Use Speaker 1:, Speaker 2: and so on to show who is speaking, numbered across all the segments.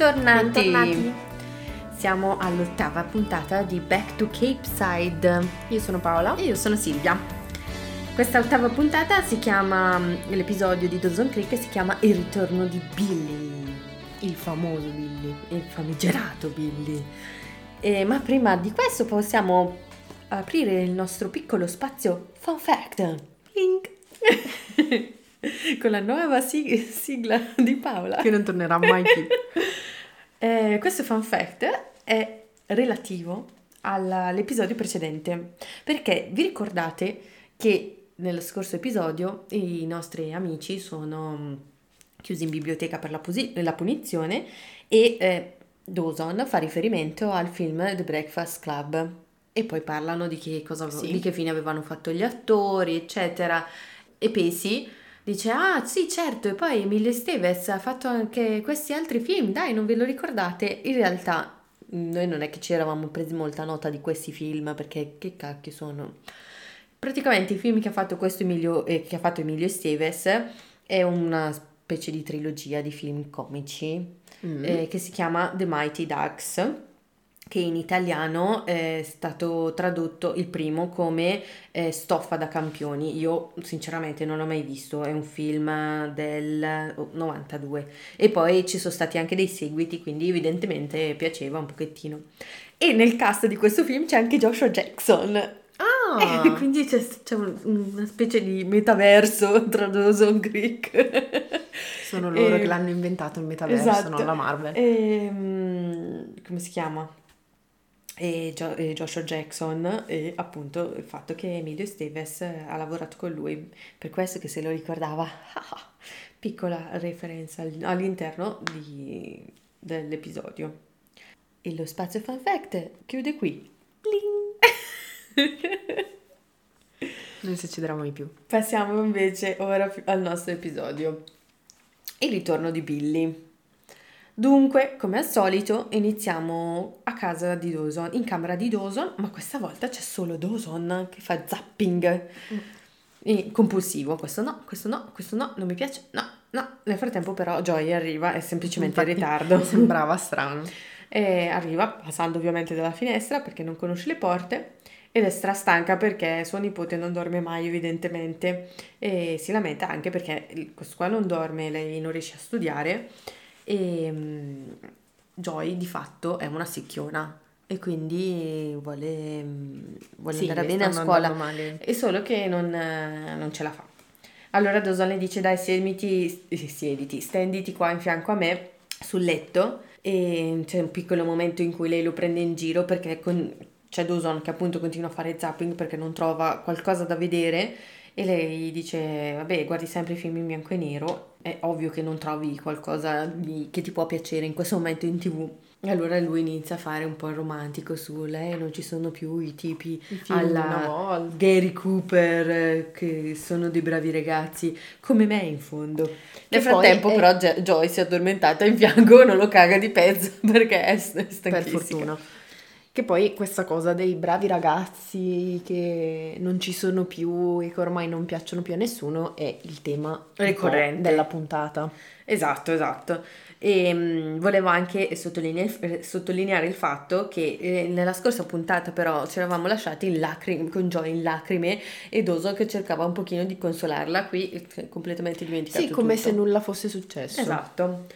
Speaker 1: Bentornati.
Speaker 2: Bentornati.
Speaker 1: Siamo all'ottava puntata di Back to Cape Side.
Speaker 2: Io sono Paola.
Speaker 1: E io sono Silvia. Questa ottava puntata si chiama, l'episodio di Dawson Creek si chiama Il ritorno di Billy, il famoso Billy, il famigerato Billy. Eh, ma prima di questo possiamo aprire il nostro piccolo spazio Fun Fact. Link. Con la nuova sig- sigla di Paola.
Speaker 2: Che non tornerà mai più.
Speaker 1: Eh, questo fun fact è relativo all'episodio precedente, perché vi ricordate che nello scorso episodio i nostri amici sono mm, chiusi in biblioteca per la, posi- la punizione e eh, Dawson fa riferimento al film The Breakfast Club e poi parlano di che, cosa,
Speaker 2: Sì.
Speaker 1: di che fine avevano fatto gli attori, eccetera. E Pacey dice, ah sì certo, e poi Emilio Stevens ha fatto anche questi altri film, dai, non ve lo ricordate? In realtà mh, noi non è che ci eravamo presi molta nota di questi film, perché che cacchio sono? Praticamente i film che ha fatto questo Emilio, eh, che ha fatto Emilio Stevens è una specie di trilogia di film comici
Speaker 2: Mm.
Speaker 1: eh, che si chiama The Mighty Ducks, che in italiano è stato tradotto il primo come eh, Stoffa da campioni. Io sinceramente non l'ho mai visto, è un film del oh, 92 e poi ci sono stati anche dei seguiti, quindi evidentemente piaceva un pochettino. E nel cast di questo film c'è anche Joshua Jackson.
Speaker 2: Ah,
Speaker 1: E quindi c'è, c'è un- una specie di metaverso tra Dawson Creek.
Speaker 2: sono loro
Speaker 1: E-
Speaker 2: che l'hanno inventato il metaverso,
Speaker 1: Esatto.
Speaker 2: non la Marvel.
Speaker 1: E, mm, come si chiama? E, Gio- e Joshua Jackson e appunto il fatto che Emilio Stevens ha lavorato con lui, per questo che se lo ricordava, piccola referenza all- all'interno di- dell'episodio. E lo spazio fun fact chiude qui.
Speaker 2: Non succederà mai più.
Speaker 1: Passiamo invece ora al nostro episodio. Il ritorno di Billy. Dunque, come al solito, iniziamo a casa di Dawson, in camera di Dawson, ma questa volta c'è solo Dawson che fa zapping. E compulsivo, questo no, questo no, questo no, non mi piace, no, no. Nel frattempo però Joy arriva, è semplicemente in
Speaker 2: Infatti,
Speaker 1: ritardo.
Speaker 2: Sembrava strano.
Speaker 1: E arriva passando ovviamente dalla finestra perché non conosce le porte ed è strastanca perché suo nipote non dorme mai evidentemente e si lamenta anche perché questo qua non dorme, lei non riesce a studiare e mm, Joy di fatto è una secchiona e quindi vuole, mm, vuole
Speaker 2: Sì,
Speaker 1: andare bene a scuola. è solo che non, eh, non ce la fa. Allora Dawson le dice dai siediti, eh, siediti, stenditi qua in fianco a me sul letto. E c'è un piccolo momento in cui lei lo prende in giro perché con- c'è Dawson che appunto continua a fare zapping perché non trova qualcosa da vedere e lei dice vabbè guardi sempre i film in bianco e nero, è ovvio che non trovi qualcosa di- che ti può piacere in questo momento in tv. E allora lui inizia a fare un po' il romantico su lei, non ci sono più i tipi
Speaker 2: I
Speaker 1: alla. Gary Cooper eh, che sono dei bravi ragazzi come me in fondo nel frattempo
Speaker 2: è-
Speaker 1: però Joy si è addormentata in fianco non lo caga di pezzo perché è st-
Speaker 2: Per
Speaker 1: stanchissima
Speaker 2: fortuna. Che poi questa cosa dei bravi ragazzi che non ci sono più e che ormai non piacciono più a nessuno è il tema
Speaker 1: Ricorrente.
Speaker 2: della puntata.
Speaker 1: esatto esatto e mm, volevo anche sottoline- eh, sottolineare il fatto che eh, nella scorsa puntata però ci eravamo lasciati in lacrime, con Joy in lacrime e Doso che cercava un pochino di consolarla qui eh, completamente dimenticato
Speaker 2: Sì, come
Speaker 1: tutto.
Speaker 2: se nulla fosse successo.
Speaker 1: Esatto.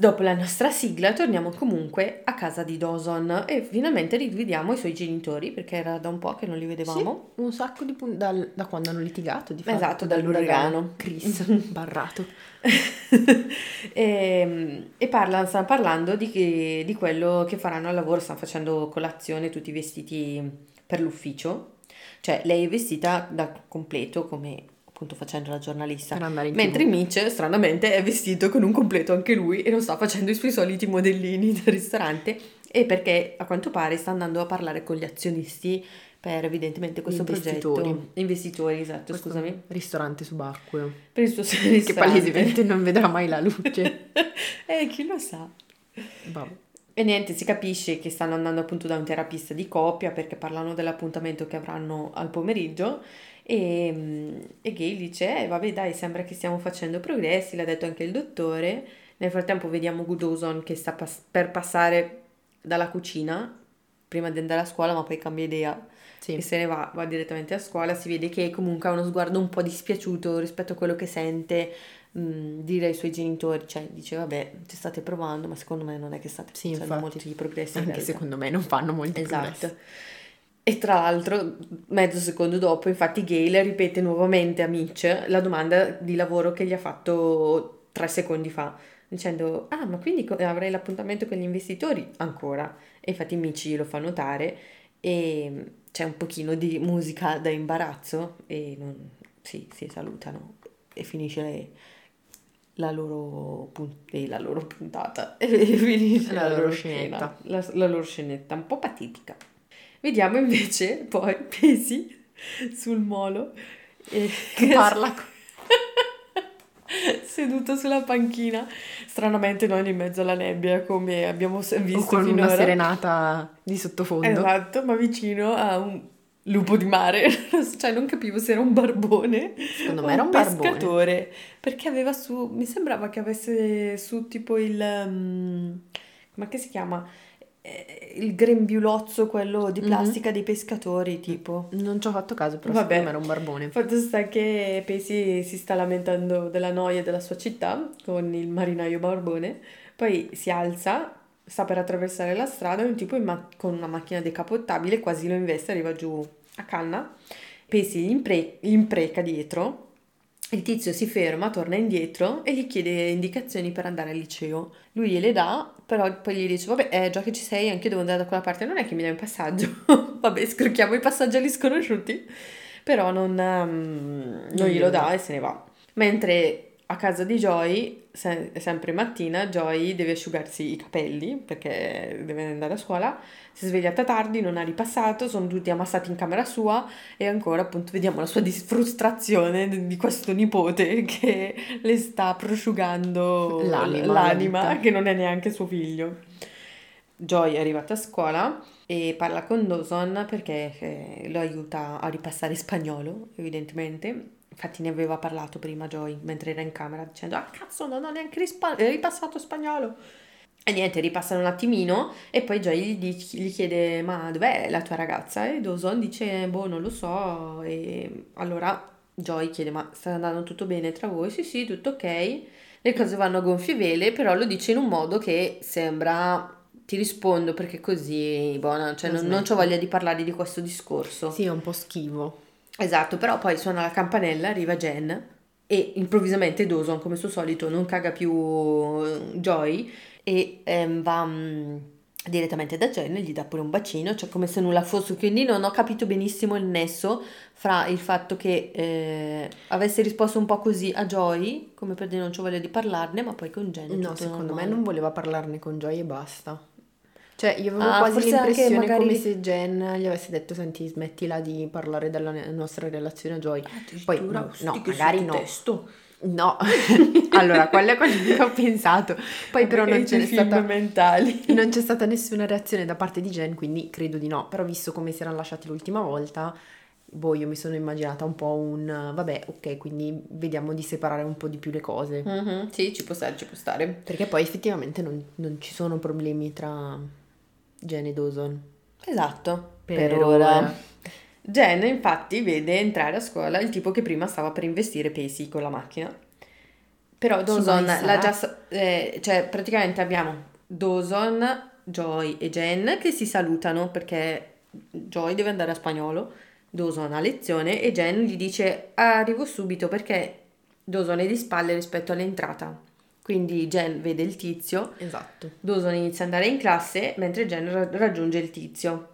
Speaker 1: Dopo la nostra sigla torniamo comunque a casa di Dawson e finalmente rivediamo i suoi genitori perché era da un po' che non li
Speaker 2: Sì,
Speaker 1: vedevamo.
Speaker 2: un sacco di punti da quando hanno litigato di fatto,
Speaker 1: Esatto, dall'uragano.
Speaker 2: Chris barrato.
Speaker 1: e e parla- stanno parlando di, che- di quello che faranno al lavoro, stanno facendo colazione tutti vestiti per l'ufficio. Cioè lei è vestita da completo come appunto facendo la giornalista.
Speaker 2: Per andare in
Speaker 1: Mentre. Mitch, stranamente, è vestito con un completo anche lui e non sta facendo i suoi soliti modellini del ristorante. E perché a quanto pare sta andando a parlare con gli azionisti per evidentemente questo
Speaker 2: Investitori.
Speaker 1: progetto. Investitori, esatto,
Speaker 2: Questo
Speaker 1: scusami.
Speaker 2: Ristorante subacqueo.
Speaker 1: Per il suo
Speaker 2: Che
Speaker 1: ristorante.
Speaker 2: palesemente non vedrà mai la luce.
Speaker 1: eh, chi lo sa.
Speaker 2: Vabbè.
Speaker 1: E niente, si capisce che stanno andando appunto da un terapista di coppia perché parlano dell'appuntamento che avranno al pomeriggio e, mm, e Gail dice, eh vabbè dai, sembra che stiamo facendo progressi, l'ha detto anche il dottore Nel frattempo vediamo Gudozon che sta pas- per passare dalla cucina prima di andare a scuola, ma poi cambia idea
Speaker 2: Sì.
Speaker 1: e se ne va, va direttamente a scuola. Si vede che comunque ha uno sguardo un po' dispiaciuto rispetto a quello che sente mh, dire ai suoi genitori. Cioè, dice, vabbè, ci state provando, ma secondo me non è che state
Speaker 2: Sì,
Speaker 1: facendo molti progressi.
Speaker 2: Anche
Speaker 1: realtà."
Speaker 2: secondo me non fanno molti
Speaker 1: Esatto.
Speaker 2: progressi.
Speaker 1: E tra l'altro, mezzo secondo dopo, infatti, Gail ripete nuovamente a Mitch la domanda di lavoro che gli ha fatto tre secondi fa, dicendo: Ah, ma quindi avrei l'appuntamento con gli investitori? Ancora. E infatti Mitch glielo fa notare e c'è un pochino di musica da imbarazzo e non- sì, si salutano e finisce le- la loro, pun- eh, la loro puntata e finisce
Speaker 2: La
Speaker 1: la,
Speaker 2: loro
Speaker 1: loro
Speaker 2: scenetta.
Speaker 1: scena, la, la loro scenetta un po' patitica. Vediamo invece poi Pesi sul molo eh,
Speaker 2: Che parla
Speaker 1: seduto sulla panchina, stranamente non in mezzo alla nebbia come abbiamo visto
Speaker 2: con una
Speaker 1: finora.
Speaker 2: serenata di sottofondo.
Speaker 1: Esatto, ma vicino a un lupo di mare, cioè non capivo se era un barbone
Speaker 2: Secondo me era un barbone.
Speaker 1: pescatore, perché aveva su, mi sembrava che avesse su tipo il, um, ma che si chiama? Eh, Il grembiulozzo, quello di
Speaker 2: Mhm.
Speaker 1: plastica dei pescatori, tipo.
Speaker 2: Non ci ho fatto caso, però
Speaker 1: Vabbè.
Speaker 2: era un barbone.
Speaker 1: Fatto sta che Pesi si sta lamentando della noia della sua città con il marinaio barbone, poi si alza, sta per attraversare la strada e un tipo ma- con una macchina decapottabile quasi lo investe, arriva giù a canna, Pesi gli, impre- gli impreca dietro, il tizio si ferma, torna indietro e gli chiede indicazioni per andare al liceo. Lui gliele dà, però poi gli dice, vabbè, eh, già che ci sei, anche io devo andare da quella parte, non è che mi dai un passaggio. vabbè, scrocchiamo i passaggi agli sconosciuti. Però non, ehm, non glielo dà e se ne va. Mentre a casa di Joy, se- sempre mattina, Joy deve asciugarsi i capelli perché deve andare a scuola. Si è svegliata tardi, non ha ripassato, sono tutti ammassati in camera sua e ancora appunto vediamo la sua dis- frustrazione di questo nipote che le sta prosciugando
Speaker 2: L'anima, la
Speaker 1: l'anima, che non è neanche suo figlio. Joy è arrivata a scuola e parla con Dawson perché eh, lo aiuta a ripassare spagnolo, evidentemente. Infatti ne aveva parlato prima Joy mentre era in camera dicendo Ah cazzo non ho neanche rispa- eh, ripassato spagnolo. E niente, ripassano un attimino e poi Joy gli, dic- gli chiede ma dov'è la tua ragazza? E Dawson dice boh non lo so e allora Joy chiede ma sta andando tutto bene tra voi? Sì sì tutto ok. Le cose vanno a gonfie vele però lo dice in un modo che sembra ti rispondo perché così buona, cioè
Speaker 2: La
Speaker 1: non, non ho voglia di parlare di questo discorso.
Speaker 2: Sì, è un po' schivo.
Speaker 1: Esatto, però poi suona la campanella, arriva Jen e improvvisamente Dawson, come suo solito, non caga più eh, Joy e ehm, va mm, direttamente da Jen e gli dà pure un bacino, cioè come se nulla fosse. Quindi non ho capito benissimo il nesso fra il fatto che eh, avesse risposto un po' così a Joy, come per dire non c'ho voglia di parlarne, ma poi con Jen
Speaker 2: No, secondo
Speaker 1: normale.
Speaker 2: me non voleva parlarne con Joy e basta. Cioè, io avevo
Speaker 1: Ah,
Speaker 2: quasi l'impressione
Speaker 1: magari-
Speaker 2: come se Jen gli avesse detto, senti, smettila di parlare della nostra relazione a Joy. Poi, no, no, magari no. No, allora, quello è quello che ho pensato. Poi però non
Speaker 1: c'è
Speaker 2: stata... Non c'è stata nessuna reazione da parte di Jen, quindi credo di no. Però visto come si erano lasciati l'ultima volta, boh, io mi sono immaginata un po' un... Vabbè, ok, quindi vediamo di separare un po' di più le cose.
Speaker 1: Mhm, sì, ci può stare, ci può stare.
Speaker 2: Perché poi effettivamente non, non ci sono problemi tra Jen e Dawson.
Speaker 1: Esatto,
Speaker 2: Per
Speaker 1: per,
Speaker 2: ora.
Speaker 1: ora. Jen infatti vede entrare a scuola il tipo che prima stava per investire Pesi con la macchina. Però Dawson l'ha già... eh, cioè praticamente abbiamo Dawson, Joy e Jen che si salutano perché Joy deve andare a spagnolo, Dawson ha lezione e Jen gli dice arrivo subito perché Dawson è di spalle rispetto all'entrata. Quindi Jen vede il tizio
Speaker 2: Esatto.
Speaker 1: Dawson inizia ad andare in classe mentre Jen ra- raggiunge il tizio.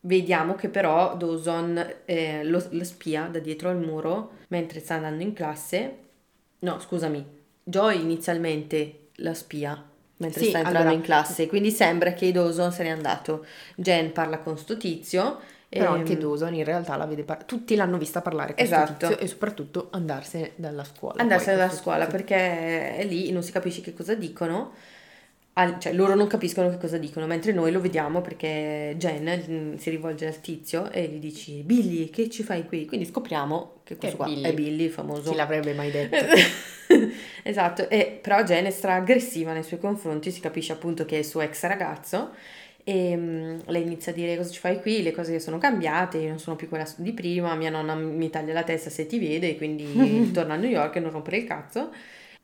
Speaker 1: Vediamo che però Dawson eh, lo, lo spia da dietro al muro mentre sta andando in classe. No, scusami, Joy inizialmente la spia mentre
Speaker 2: Sì,
Speaker 1: sta entrando
Speaker 2: allora-
Speaker 1: in classe, quindi sembra che Dawson se n'è andato. Jen parla con sto tizio.
Speaker 2: Però
Speaker 1: ehm,
Speaker 2: anche Dawson in realtà la vede par- tutti l'hanno vista parlare con
Speaker 1: Esatto.
Speaker 2: tizio e soprattutto andarsene dalla scuola.
Speaker 1: andarsene dalla scuola
Speaker 2: tizio.
Speaker 1: perché è lì non si capisce che cosa dicono. al, cioè loro non capiscono che cosa dicono, mentre noi lo vediamo perché Jen mm, si rivolge al tizio e gli dice Billy, che ci fai qui? Quindi scopriamo che questo qua Billy. è Billy, il famoso.
Speaker 2: Chi l'avrebbe mai detto?
Speaker 1: esatto, e, però Jen è stra aggressiva nei suoi confronti, si capisce appunto che è il suo ex ragazzo e um, lei inizia a dire cosa ci fai qui, le cose sono cambiate, io non sono più quella di prima, mia nonna mi taglia la testa se ti vede, quindi torna a New York e non rompere il cazzo.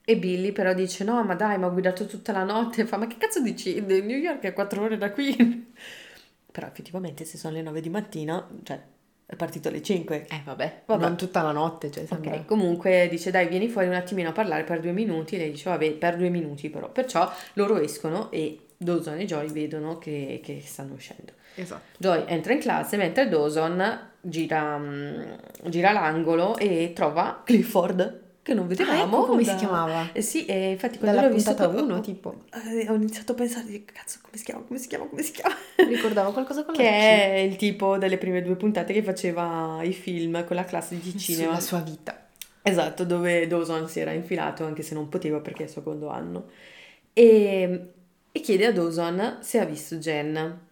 Speaker 1: E Billy però dice no ma dai ma ho guidato tutta la notte, fa ma che cazzo dici, New York è quattro ore da qui. però effettivamente se sono le nove di mattina, cioè è partito alle 5.
Speaker 2: Eh vabbè, vabbè. non tutta la notte, cioè sembra...
Speaker 1: Ok, comunque dice dai vieni fuori un attimino a parlare per due minuti, lei dice vabbè per due minuti però, perciò loro escono e Dawson e Joy vedono che, che stanno uscendo.
Speaker 2: Esatto.
Speaker 1: Joy entra in classe mentre Dawson gira, mm, gira l'angolo e trova Clifford che non vedevamo. Ah, ecco
Speaker 2: come da... si chiamava?
Speaker 1: Eh sì, e infatti quando
Speaker 2: l'ho visto uno, ho, tipo.
Speaker 1: Eh, ho iniziato a pensare, cazzo, come si chiama, come si chiama, come si chiama?
Speaker 2: Ricordavo qualcosa con
Speaker 1: la Che è il tipo delle prime due puntate che faceva i film con la classe di cinema.
Speaker 2: La sua vita.
Speaker 1: Esatto, dove Dawson si era infilato anche se non poteva perché è il secondo anno. E, e chiede a Dawson se ha visto Jen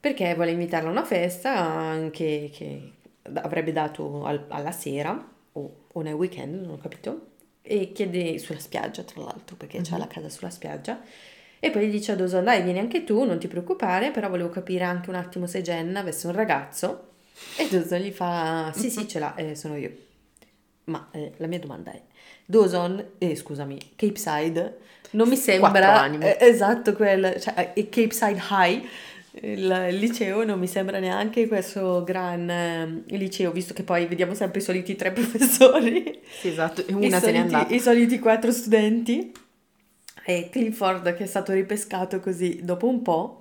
Speaker 1: perché vuole invitarla a una festa anche che avrebbe dato al, alla sera o, o, nel weekend, non ho capito, e chiede sulla spiaggia tra l'altro perché mm-hmm. c'ha la casa sulla spiaggia e poi gli dice a Dawson dai vieni anche tu, non ti preoccupare, però volevo capire anche un attimo se Jen avesse un ragazzo e Dawson gli fa sì sì ce l'ha, eh, sono io. Ma eh, la mia domanda è Dawson, eh, scusami, Cape Side non mi sembra eh, esatto quel, cioè eh, Cape Side High il, il, liceo non mi sembra neanche questo gran eh, liceo, visto che poi vediamo sempre i soliti tre professori.
Speaker 2: Sì, esatto, una se
Speaker 1: n'è
Speaker 2: andata.
Speaker 1: I soliti quattro studenti. E Clifford che è stato ripescato così dopo un po'.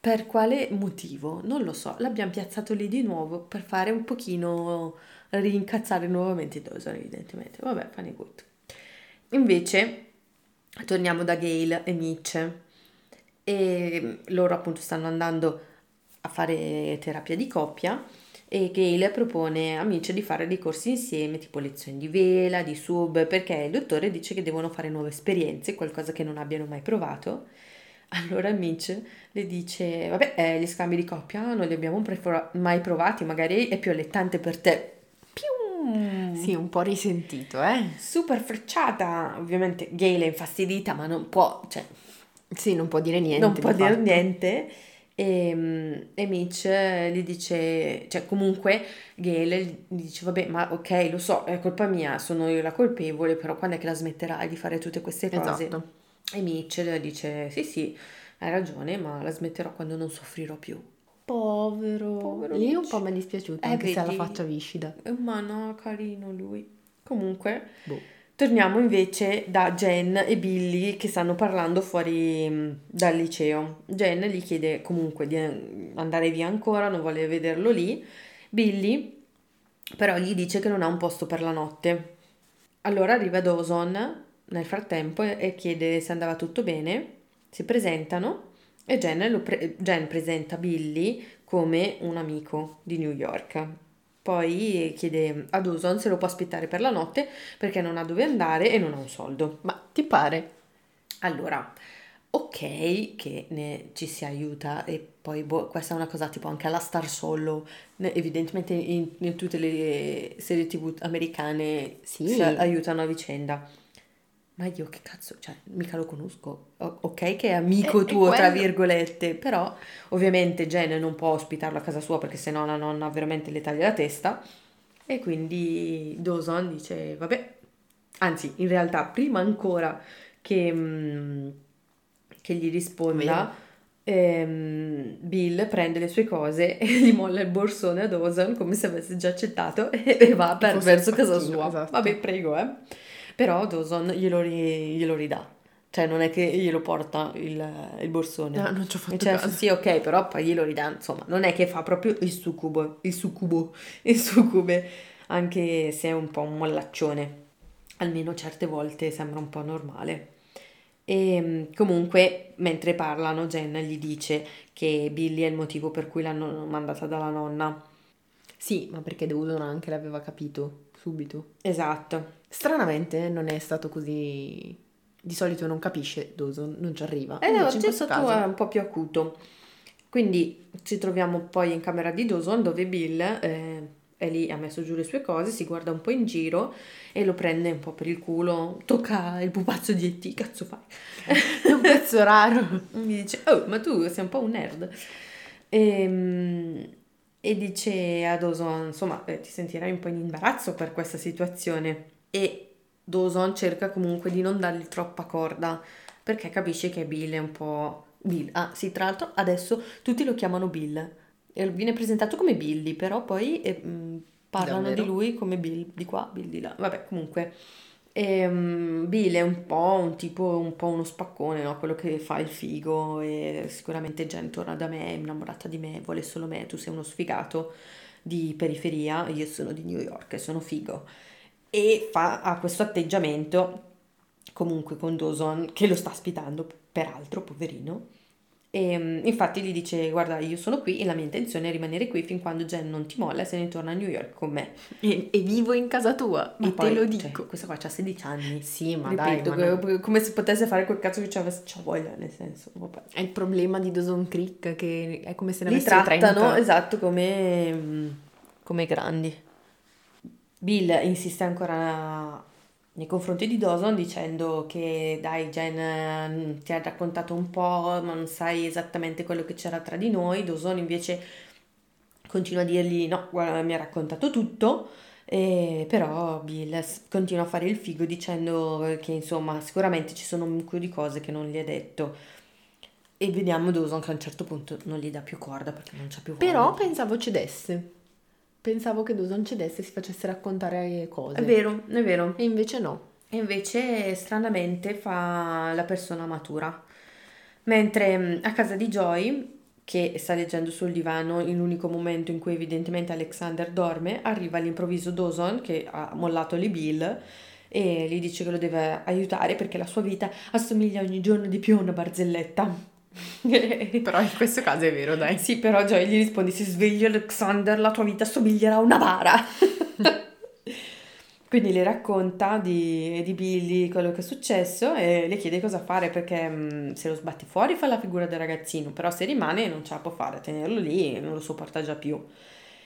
Speaker 1: Per quale motivo? Non lo so. L'abbiamo piazzato lì di nuovo per fare un pochino rincazzare nuovamente i Dawson, evidentemente. Vabbè, funny good. Invece, torniamo da Gail e Mitch e loro appunto stanno andando a fare terapia di coppia e Gail propone a Mitch di fare dei corsi insieme, tipo lezioni di vela, di sub, perché il dottore dice che devono fare nuove esperienze, qualcosa che non abbiano mai provato. Allora Mitch le dice, vabbè, eh, gli scambi di coppia non li abbiamo mai provati, magari è più allettante per te.
Speaker 2: Pium! Sì, un po' risentito, eh?
Speaker 1: Super frecciata! Ovviamente Gail è infastidita, ma non può, cioè,
Speaker 2: sì, non può dire niente.
Speaker 1: Non può dire niente. E, ehm, e, Mitch gli dice, cioè comunque Gail gli dice, vabbè, ma ok, lo so, è colpa mia, sono io la colpevole, però quando è che la smetterai di fare tutte queste cose? Esatto. E Mitch dice, sì, sì, hai ragione, ma la smetterò quando non soffrirò più.
Speaker 2: Povero. Povero Lì un po' mi è dispiaciuto, eh, anche vedi, se ha la faccia viscida.
Speaker 1: Ma no, carino lui. Comunque... Boh. Torniamo invece da Jen e Billy che stanno parlando fuori mm, dal liceo. Jen gli chiede comunque di andare via ancora, non vuole vederlo lì. Billy però gli dice che non ha un posto per la notte. Allora arriva Dawson nel frattempo e chiede se andava tutto bene. Si presentano e Jen, pre- Jen presenta Billy come un amico di New York. Poi chiede a Dawson se lo può aspettare per la notte perché non ha dove andare e non ha un soldo.
Speaker 2: Ma ti pare?
Speaker 1: Allora, ok che ne, ci si aiuta e poi boh, questa è una cosa tipo anche alla Star Solo, evidentemente in, in, tutte le serie tv americane sì. si aiutano a vicenda ma io che cazzo, cioè, mica lo conosco. O- ok che è amico è, tuo, è tra virgolette, però ovviamente Jen non può ospitarlo a casa sua perché sennò la nonna veramente le taglia la testa. E quindi Dawson dice, vabbè, anzi, in realtà, prima ancora che, mm, che gli risponda, ehm, Bill prende le sue cose e gli molla il borsone a Dawson come se avesse già accettato e, e va per, verso casa sua. Esatto. Vabbè, prego, eh. Però Dawson glielo, ri, glielo ridà. Cioè, non è che glielo porta il, il borsone.
Speaker 2: No, non ci ho fatto
Speaker 1: cioè,
Speaker 2: caso.
Speaker 1: Sì, ok, però poi glielo ridà. Insomma, non è che fa proprio il succubo, il succubo, il succube, anche se è un po' un mollaccione. Almeno certe volte sembra un po' normale. E ehm, comunque, mentre parlano, Jen gli dice che Billy è il motivo per cui l'hanno mandata dalla nonna.
Speaker 2: Sì, ma perché Dawson anche l'aveva capito subito.
Speaker 1: Esatto.
Speaker 2: Stranamente non è stato così Di solito non capisce Dawson, non ci arriva.
Speaker 1: Eh no, oggi è stato caso... un po' più acuto. Quindi ci troviamo poi in camera di Dawson dove Bill eh, è lì, ha messo giù le sue cose, si guarda un po' in giro e lo prende un po' per il culo, tocca il pupazzo di E.T., cazzo fai?
Speaker 2: È un pezzo raro.
Speaker 1: Mi dice, oh, ma tu sei un po' un nerd. Ehm, e dice a Dawson, insomma, eh, ti sentirai un po' in imbarazzo per questa situazione. E Dawson cerca comunque di non dargli troppa corda, perché capisce che Bill è un po' Bill. Ah, sì, tra l'altro adesso tutti lo chiamano Bill. E viene presentato come Billy, però poi eh, parlano Davvero? di lui come Bill di qua, Bill di là. Vabbè, comunque. E, um, Bill è un po' un tipo, un po' uno spaccone, no? Quello che fa il figo e sicuramente Jen torna da me, è innamorata di me, vuole solo me, tu sei uno sfigato di periferia, io sono di New York e sono figo. E fa, ha questo atteggiamento comunque con Dawson che lo sta aspettando peraltro, poverino. E mm, infatti gli dice: Guarda, io sono qui e la mia intenzione è rimanere qui fin quando Jen non ti molla e se ne torna a New York con me.
Speaker 2: E, e vivo in casa tua, ma e poi, te lo dico.
Speaker 1: Cioè, questa qua ha 16 anni.
Speaker 2: Sì, ma
Speaker 1: Ripeto,
Speaker 2: dai.
Speaker 1: Ma no. come se potesse fare quel cazzo che c'ha, c'ha voglia, nel senso. Vabbè.
Speaker 2: È il problema di Dawson Creek che è come se ne
Speaker 1: Li trattano, esatto, come, mm, come grandi. Bill insiste ancora nei confronti di Dawson dicendo che dai Jen mm, ti ha raccontato un po' ma non sai esattamente quello che c'era tra di noi Dawson invece continua a dirgli no guarda mi ha raccontato tutto e però Bill continua a fare il figo dicendo che insomma sicuramente ci sono un mucchio di cose che non gli ha detto e vediamo Dawson che a un certo punto non gli dà più corda perché non c'ha più voglia.
Speaker 2: Però pensavo cedesse. Pensavo che Dawson cedesse e si facesse raccontare cose.
Speaker 1: È vero, è vero.
Speaker 2: E invece no.
Speaker 1: E invece stranamente fa la persona matura. Mentre mm, a casa di Joy, che sta leggendo sul divano in l'unico momento in cui evidentemente Alexander dorme, arriva all'improvviso Dawson che ha mollato lì Bill e gli dice che lo deve aiutare perché la sua vita assomiglia ogni giorno di più a una barzelletta.
Speaker 2: però in questo caso è vero, dai.
Speaker 1: Sì, però Joy gli risponde: Si sveglia Alexander, la tua vita somiglierà a una bara. Quindi le racconta di, di, Billy quello che è successo e le chiede cosa fare perché mh, mm, se lo sbatti fuori fa la figura del ragazzino, però se rimane non ce la può fare, tenerlo lì non lo sopporta già più.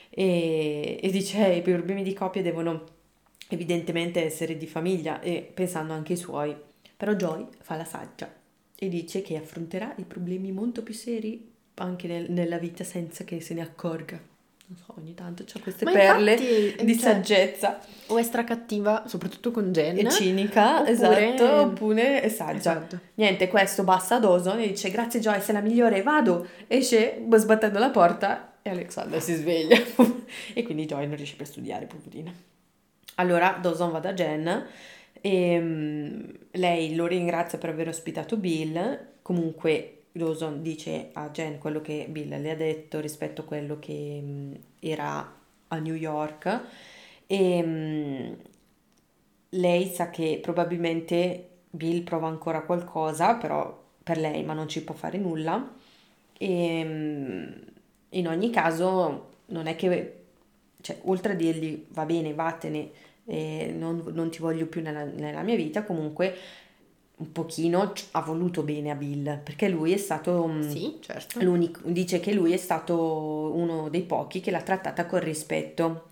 Speaker 1: E, e dice: eh, i problemi di coppia devono evidentemente essere di famiglia e pensando anche ai suoi. Però Joy fa la saggia e dice che affronterà i problemi molto più seri anche nel, nella vita senza che se ne accorga. Non so, ogni tanto c'è queste Ma perle infatti, di cioè, saggezza.
Speaker 2: O è stracattiva, soprattutto con Jen.
Speaker 1: E cinica, oppure... esatto, oppure è saggia. Esatto. Niente, questo basta a Dawson e dice grazie Joy, sei la migliore, vado. Esce sbattendo la porta e Alexander si sveglia. e quindi Joy non riesce più a studiare, poverina. Allora Dawson va da Jen e um, lei lo ringrazia per aver ospitato Bill. Comunque Dawson dice a Jen quello che Bill le ha detto rispetto a quello che um, era a New York e um, lei sa che probabilmente Bill prova ancora qualcosa però per lei ma non ci può fare nulla e in ogni caso non è che cioè, oltre a dirgli va bene vattene eh, non, non, ti voglio più nella, nella, mia vita, comunque un pochino ha voluto bene a Bill, perché lui è stato...
Speaker 2: Mm, sì, certo.
Speaker 1: L'unico, dice che lui è stato uno dei pochi che l'ha trattata con rispetto.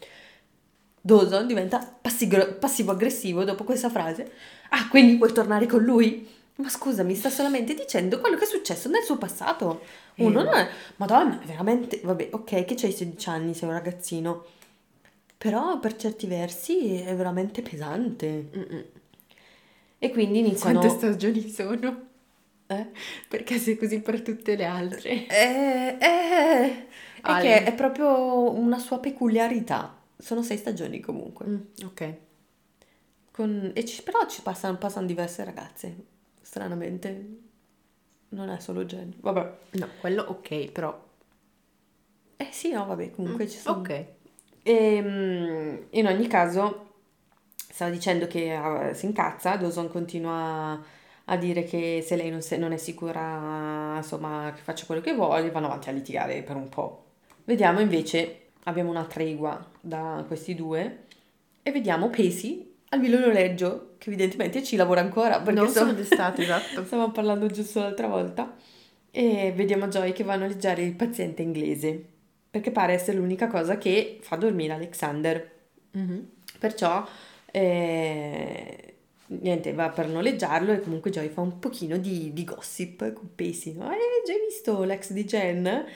Speaker 1: Dawson diventa passivo-aggressivo dopo questa frase. Ah, quindi vuoi tornare con lui? Ma scusa, mi sta solamente dicendo quello che è successo nel suo passato. Uno eh. non è... Madonna, veramente... Vabbè, ok, che c'hai 16 anni, sei un ragazzino però per certi versi è veramente pesante. Mm-mm. E quindi iniziano...
Speaker 2: Quante stagioni sono? Eh? Perché sei così per tutte le altre?
Speaker 1: Eh, eh, è che è proprio una sua peculiarità. Sono sei stagioni comunque.
Speaker 2: Mm, ok.
Speaker 1: Con, e ci, però ci passano, passano diverse ragazze, stranamente. Non è solo Jen. Vabbè.
Speaker 2: No, quello ok, però...
Speaker 1: Eh sì, no, vabbè, comunque
Speaker 2: mm,
Speaker 1: ci sono...
Speaker 2: Ok.
Speaker 1: E, ehm, in ogni caso, stava dicendo che uh, si incazza, Dawson continua a dire che se lei non, se, non, è sicura, insomma, che faccia quello che vuole, vanno avanti a litigare per un po'. Vediamo invece, abbiamo una tregua da questi due e vediamo Pacey al viololeggio, che evidentemente ci lavora ancora. Perché
Speaker 2: non sono d'estate, esatto.
Speaker 1: Stavamo parlando giusto l'altra volta. E vediamo Joy che va a noleggiare il paziente inglese, perché pare essere l'unica cosa che fa dormire Alexander. Mm-hmm. Perciò, eh, niente, va per noleggiarlo e comunque Joy fa un pochino di, di gossip con Pacey. No? Eh, già visto l'ex di Jen?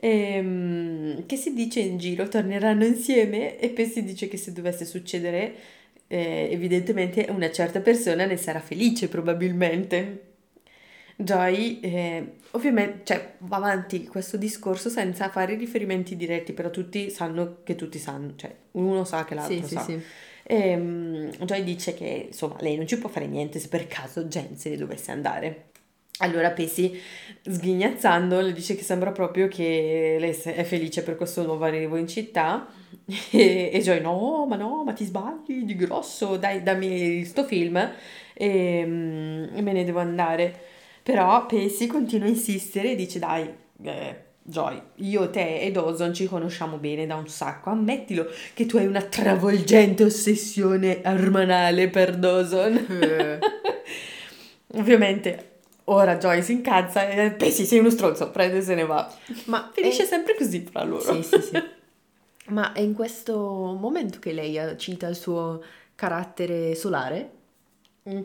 Speaker 1: ehm, che si dice in giro torneranno insieme e si dice che se dovesse succedere eh, evidentemente una certa persona ne sarà felice probabilmente. Joy eh, ovviamente cioè, va avanti questo discorso senza fare riferimenti diretti, però tutti sanno che tutti sanno, cioè uno sa che l'altro sì, sa. Sì, sì. E, um, Joy dice che insomma lei non ci può fare niente se per caso Jen se ne dovesse andare. Allora Pesi, sghignazzando, le dice che sembra proprio che lei è felice per questo nuovo arrivo in città e, e Joy no, ma no, ma ti sbagli di grosso, dai dammi sto film e, mm, e me ne devo andare. Però Pesi continua a insistere e dice dai, eh, Joy, io, te e Dawson ci conosciamo bene da un sacco, ammettilo che tu hai una travolgente ossessione armanale per Dawson. Eh. Ovviamente Ora Joy si incazza e beh sì, sei uno stronzo, prende e se ne va. Ma finisce è... sempre così tra loro.
Speaker 2: Sì, sì, sì. Ma è in questo momento che lei cita il suo carattere solare?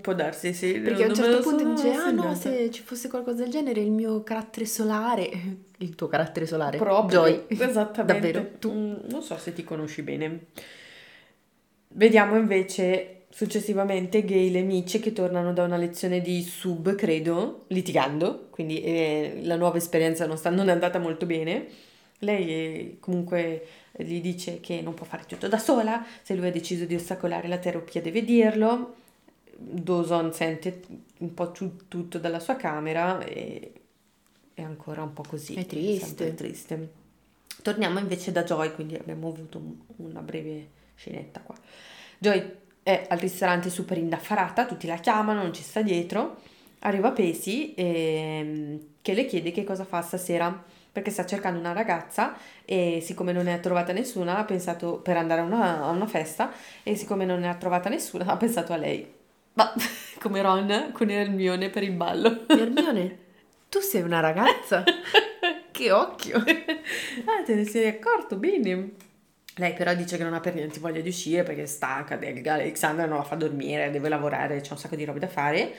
Speaker 1: Può darsi, sì.
Speaker 2: Perché a un certo punto dice, ah no, se ci fosse qualcosa del genere, il mio carattere solare... Il tuo carattere solare?
Speaker 1: Proprio. Joy. Esattamente. Davvero? Tu? Mm, non so se ti conosci bene. Vediamo invece Successivamente Gail e Mitch che tornano da una lezione di sub, credo, litigando, quindi eh, la nuova esperienza non, sta, non, è andata molto bene. Lei eh, comunque gli dice che non può fare tutto da sola, se lui ha deciso di ostacolare la terapia deve dirlo. Dawson sente un po' tutto dalla sua camera e è ancora un po' così.
Speaker 2: È triste.
Speaker 1: triste. Torniamo invece da Joy, quindi abbiamo avuto una breve scenetta qua. Joy è al ristorante super indaffarata, tutti la chiamano, non ci sta dietro. Arriva Pesi e, che le chiede che cosa fa stasera perché sta cercando una ragazza e siccome non ne ha trovata nessuna ha pensato per andare a una, a una festa e siccome non ne ha trovata nessuna ha pensato a lei. Ma come Ron con Hermione per il ballo.
Speaker 2: Hermione, tu sei una ragazza? che occhio!
Speaker 1: ah, te ne sei accorto, bene. Lei però dice che non ha per niente voglia di uscire perché è stanca, Alexandra non la fa dormire, deve lavorare, c'è un sacco di robe da fare.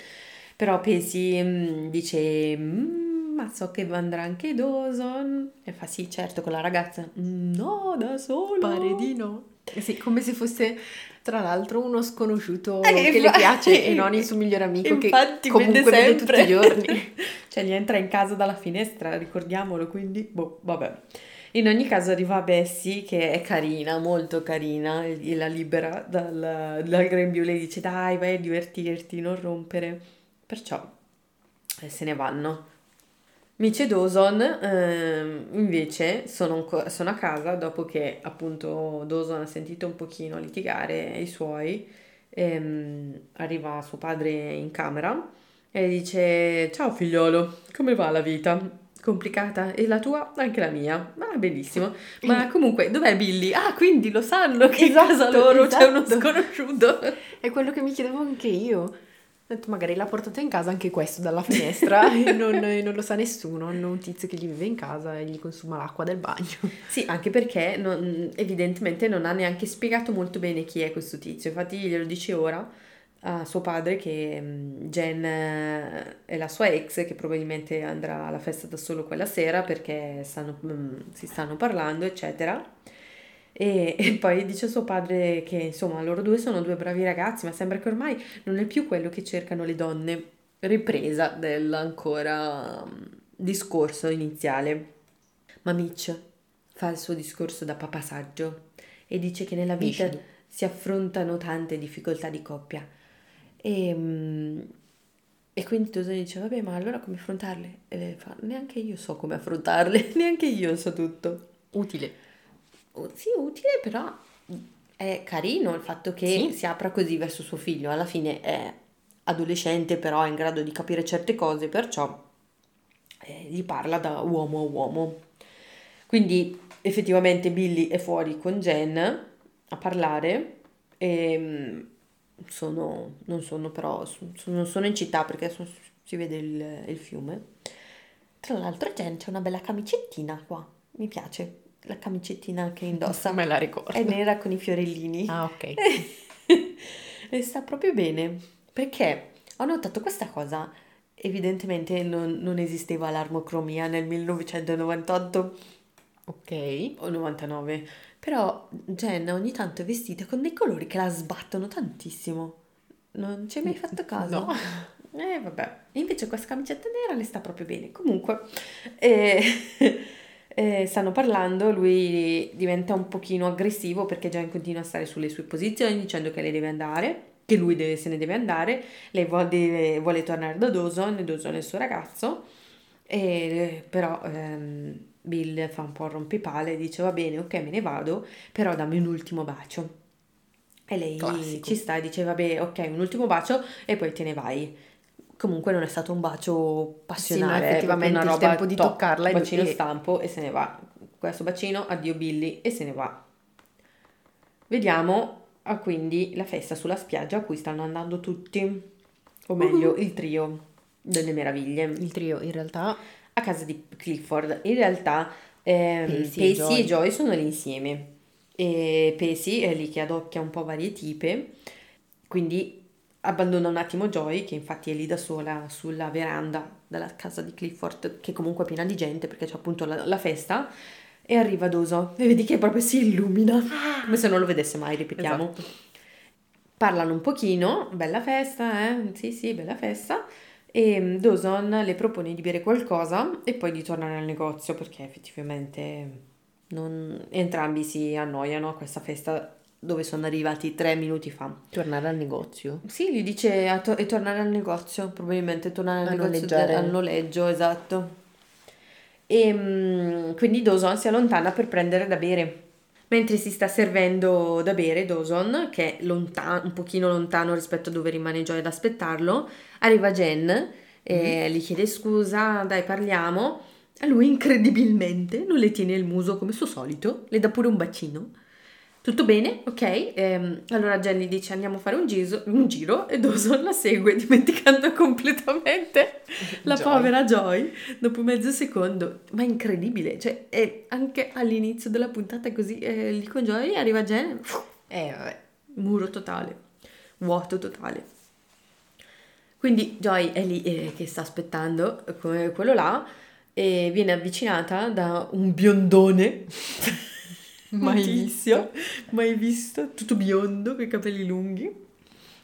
Speaker 1: Però Pesi mm, dice, mm, ma so che andrà anche Dawson. E fa sì, certo, con la ragazza. Mm, no, da solo.
Speaker 2: Pare di no. Sì, come se fosse tra l'altro uno sconosciuto eh, che le piace e non il suo migliore amico Infatti, che comunque vede, vede tutti i giorni.
Speaker 1: cioè gli entra in casa dalla finestra, ricordiamolo, quindi boh, vabbè. In ogni caso arriva Bessie che è carina, molto carina, e la libera dal, dal grembiule e dice dai vai a divertirti, non rompere. Perciò eh, se ne vanno. Mitch e Dawson eh, invece sono, sono, a casa dopo che appunto Dawson ha sentito un pochino litigare i suoi. Ehm, arriva suo padre in camera e dice ciao figliolo, come va la vita? complicata e la tua anche la mia ma benissimo ma comunque dov'è Billy ah quindi lo sanno che esatto, in casa loro esatto. c'è uno esatto. sconosciuto
Speaker 2: è quello che mi chiedevo anche io ho detto magari l'ha portato in casa anche questo dalla finestra e non, non, lo sa nessuno hanno un tizio che gli vive in casa e gli consuma l'acqua del bagno.
Speaker 1: Sì anche perché non, evidentemente non ha neanche spiegato molto bene chi è questo tizio. Infatti glielo dice ora a suo padre che mm, Jen eh, è la sua ex che probabilmente andrà alla festa da solo quella sera perché stanno, mm, si stanno parlando eccetera e, e, poi dice a suo padre che insomma loro due sono due bravi ragazzi ma sembra che ormai non è più quello che cercano le donne ripresa dell'ancora mm, discorso iniziale ma Mitch fa il suo discorso da papà saggio e dice che nella vita si affrontano tante difficoltà di coppia e, ehm, e quindi Tosoni dice, vabbè, ma allora come affrontarle? E lei fa, neanche io so come affrontarle, neanche io so tutto.
Speaker 2: Utile.
Speaker 1: Sì, utile, però è carino il fatto che sì. si apra così verso suo figlio. Alla fine è adolescente, però è in grado di capire certe cose, perciò eh, gli parla da uomo a uomo. Quindi effettivamente Billy è fuori con Jen a parlare e ehm, sono, non sono però, sono, non sono in città perché sono, si vede il, il fiume. Tra l'altro Jen c'è una bella camicettina qua, mi piace la camicettina che indossa.
Speaker 2: Me la ricordo.
Speaker 1: È nera con i fiorellini.
Speaker 2: Ah, ok.
Speaker 1: e sta proprio bene, perché ho notato questa cosa. Evidentemente non, non esisteva l'armocromia nel 1998.
Speaker 2: Ok.
Speaker 1: O 99. Però Jen ogni tanto è vestita con dei colori che la sbattono tantissimo. Non ci hai mai fatto caso?
Speaker 2: No.
Speaker 1: Eh, vabbè. Invece questa camicetta nera le sta proprio bene. Comunque, eh, eh, stanno parlando, lui diventa un pochino aggressivo perché Jen continua a stare sulle sue posizioni dicendo che lei deve andare, che lui deve, se ne deve andare, lei vuole, vuole tornare da Dawson, Dawson è il suo ragazzo, e, però ehm, Bill fa un po' rompipale e dice va bene, ok me ne vado, però dammi un ultimo bacio. E lei
Speaker 2: Classico.
Speaker 1: ci sta e dice vabbè ok un ultimo bacio e poi te ne vai. Comunque non è stato un bacio passionale,
Speaker 2: Sì, no, effettivamente il
Speaker 1: una roba
Speaker 2: tempo di
Speaker 1: top,
Speaker 2: toccarla
Speaker 1: bacino
Speaker 2: e-
Speaker 1: stampo e se ne va. Questo bacino, addio Billy e se ne va. Vediamo ah, quindi la festa sulla spiaggia a cui stanno andando tutti, o meglio il trio delle meraviglie,
Speaker 2: Il trio in realtà
Speaker 1: a casa di Clifford. In realtà ehm,
Speaker 2: Pacey e Joy.
Speaker 1: Joy sono lì insieme e Pacey è lì che adocchia un po' varie tipe, quindi abbandona un attimo Joy che infatti è lì da sola sulla veranda della casa di Clifford che comunque è piena di gente perché c'è appunto la, la festa e arriva Doso e vedi che proprio si illumina come se non lo vedesse mai, ripetiamo.
Speaker 2: Esatto.
Speaker 1: Parlano un pochino, bella festa, eh? Sì, sì, bella festa. E mm, Dawson le propone di bere qualcosa e poi di tornare al negozio perché effettivamente non- entrambi si annoiano a questa festa dove sono arrivati tre minuti fa.
Speaker 2: tornare al negozio.
Speaker 1: Sì, gli dice a to- e tornare al negozio, probabilmente tornare al
Speaker 2: A
Speaker 1: negozio
Speaker 2: noleggiare.
Speaker 1: al noleggio, esatto. E mm, quindi Dawson si allontana per prendere da bere. Mentre si sta servendo da bere, Dawson, che è lonta- un pochino lontano rispetto a dove rimane Joy ad aspettarlo, arriva Jen e gli chiede scusa, dai parliamo. E lui incredibilmente non le tiene il muso come suo solito, le dà pure un bacino. Tutto bene, ok. ehm, allora Jen gli dice andiamo a fare un, giso- un giro e Dawson la segue dimenticando completamente la
Speaker 2: Joy.
Speaker 1: povera Joy dopo mezzo secondo. Ma è incredibile, cioè è anche all'inizio della puntata così eh, lì con Joy arriva Jen,
Speaker 2: Eh, vabbè.
Speaker 1: muro totale, vuoto totale. Quindi Joy è lì eh, che sta aspettando come quello là e viene avvicinata da un biondone.
Speaker 2: Mai
Speaker 1: tizio, mai visto, tutto biondo, con i capelli lunghi.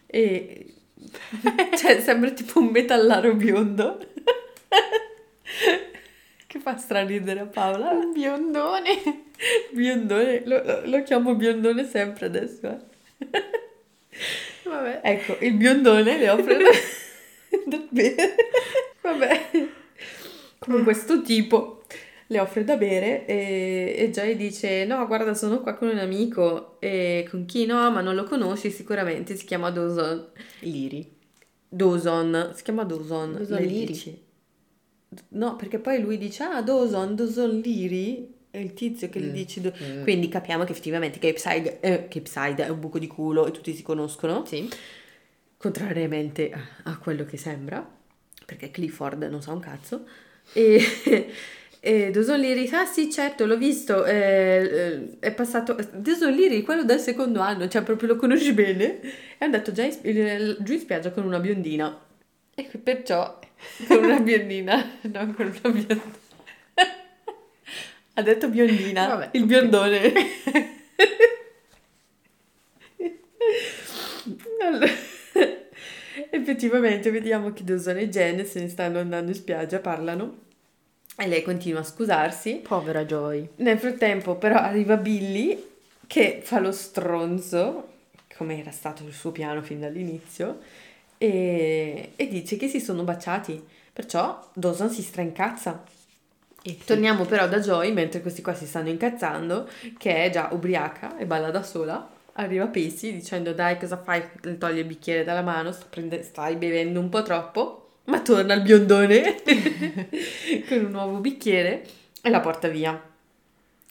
Speaker 1: E cioè sembra tipo un metallaro biondo. che fa straridere a Paola.
Speaker 2: Un biondone.
Speaker 1: Biondone, lo, lo- chiamo biondone sempre adesso. eh.
Speaker 2: Vabbè.
Speaker 1: Ecco, il biondone le offre da bere. Vabbè. Comunque, sto tipo le offre da bere e, e Joy dice: No, guarda, sono qua con un amico. E con chi no, ma non lo conosci sicuramente. Si chiama Dawson.
Speaker 2: Liri.
Speaker 1: Dawson, si chiama Dawson.
Speaker 2: Dawson Leary.
Speaker 1: dice. No, perché poi lui dice: Ah, Dawson, Dawson Leary. È il tizio che gli
Speaker 2: Mm.
Speaker 1: dice. Do-
Speaker 2: Mm.
Speaker 1: Quindi capiamo che effettivamente Capeside, eh, Capeside è un buco di culo e tutti si conoscono
Speaker 2: Sì.
Speaker 1: contrariamente a, a quello che sembra, perché Clifford non sa un cazzo. E, e Dawson Leary, ah sì certo l'ho visto, eh, eh, è passato, Dawson Leary, quello del secondo anno, cioè proprio lo conosci bene, è andato già in, eh, giù in spiaggia con una biondina. E perciò, con una biondina, non con una biondina. Ha detto biondina,
Speaker 2: Vabbè,
Speaker 1: il biondone. Allora, effettivamente vediamo che Dawson e Jen se ne stanno andando in spiaggia, parlano e lei continua a scusarsi.
Speaker 2: Povera Joy.
Speaker 1: Nel frattempo però arriva Billy che fa lo stronzo, come era stato il suo piano fin dall'inizio, e, e dice che si sono baciati. Perciò Dawson si straincazza.
Speaker 2: E
Speaker 1: Torniamo però da Joy mentre questi qua si stanno incazzando, che è già ubriaca e balla da sola. Arriva Pacey dicendo dai cosa fai? Le toglie il bicchiere dalla mano, prende- stai bevendo un po' troppo, ma torna il biondone con un nuovo bicchiere e la porta via.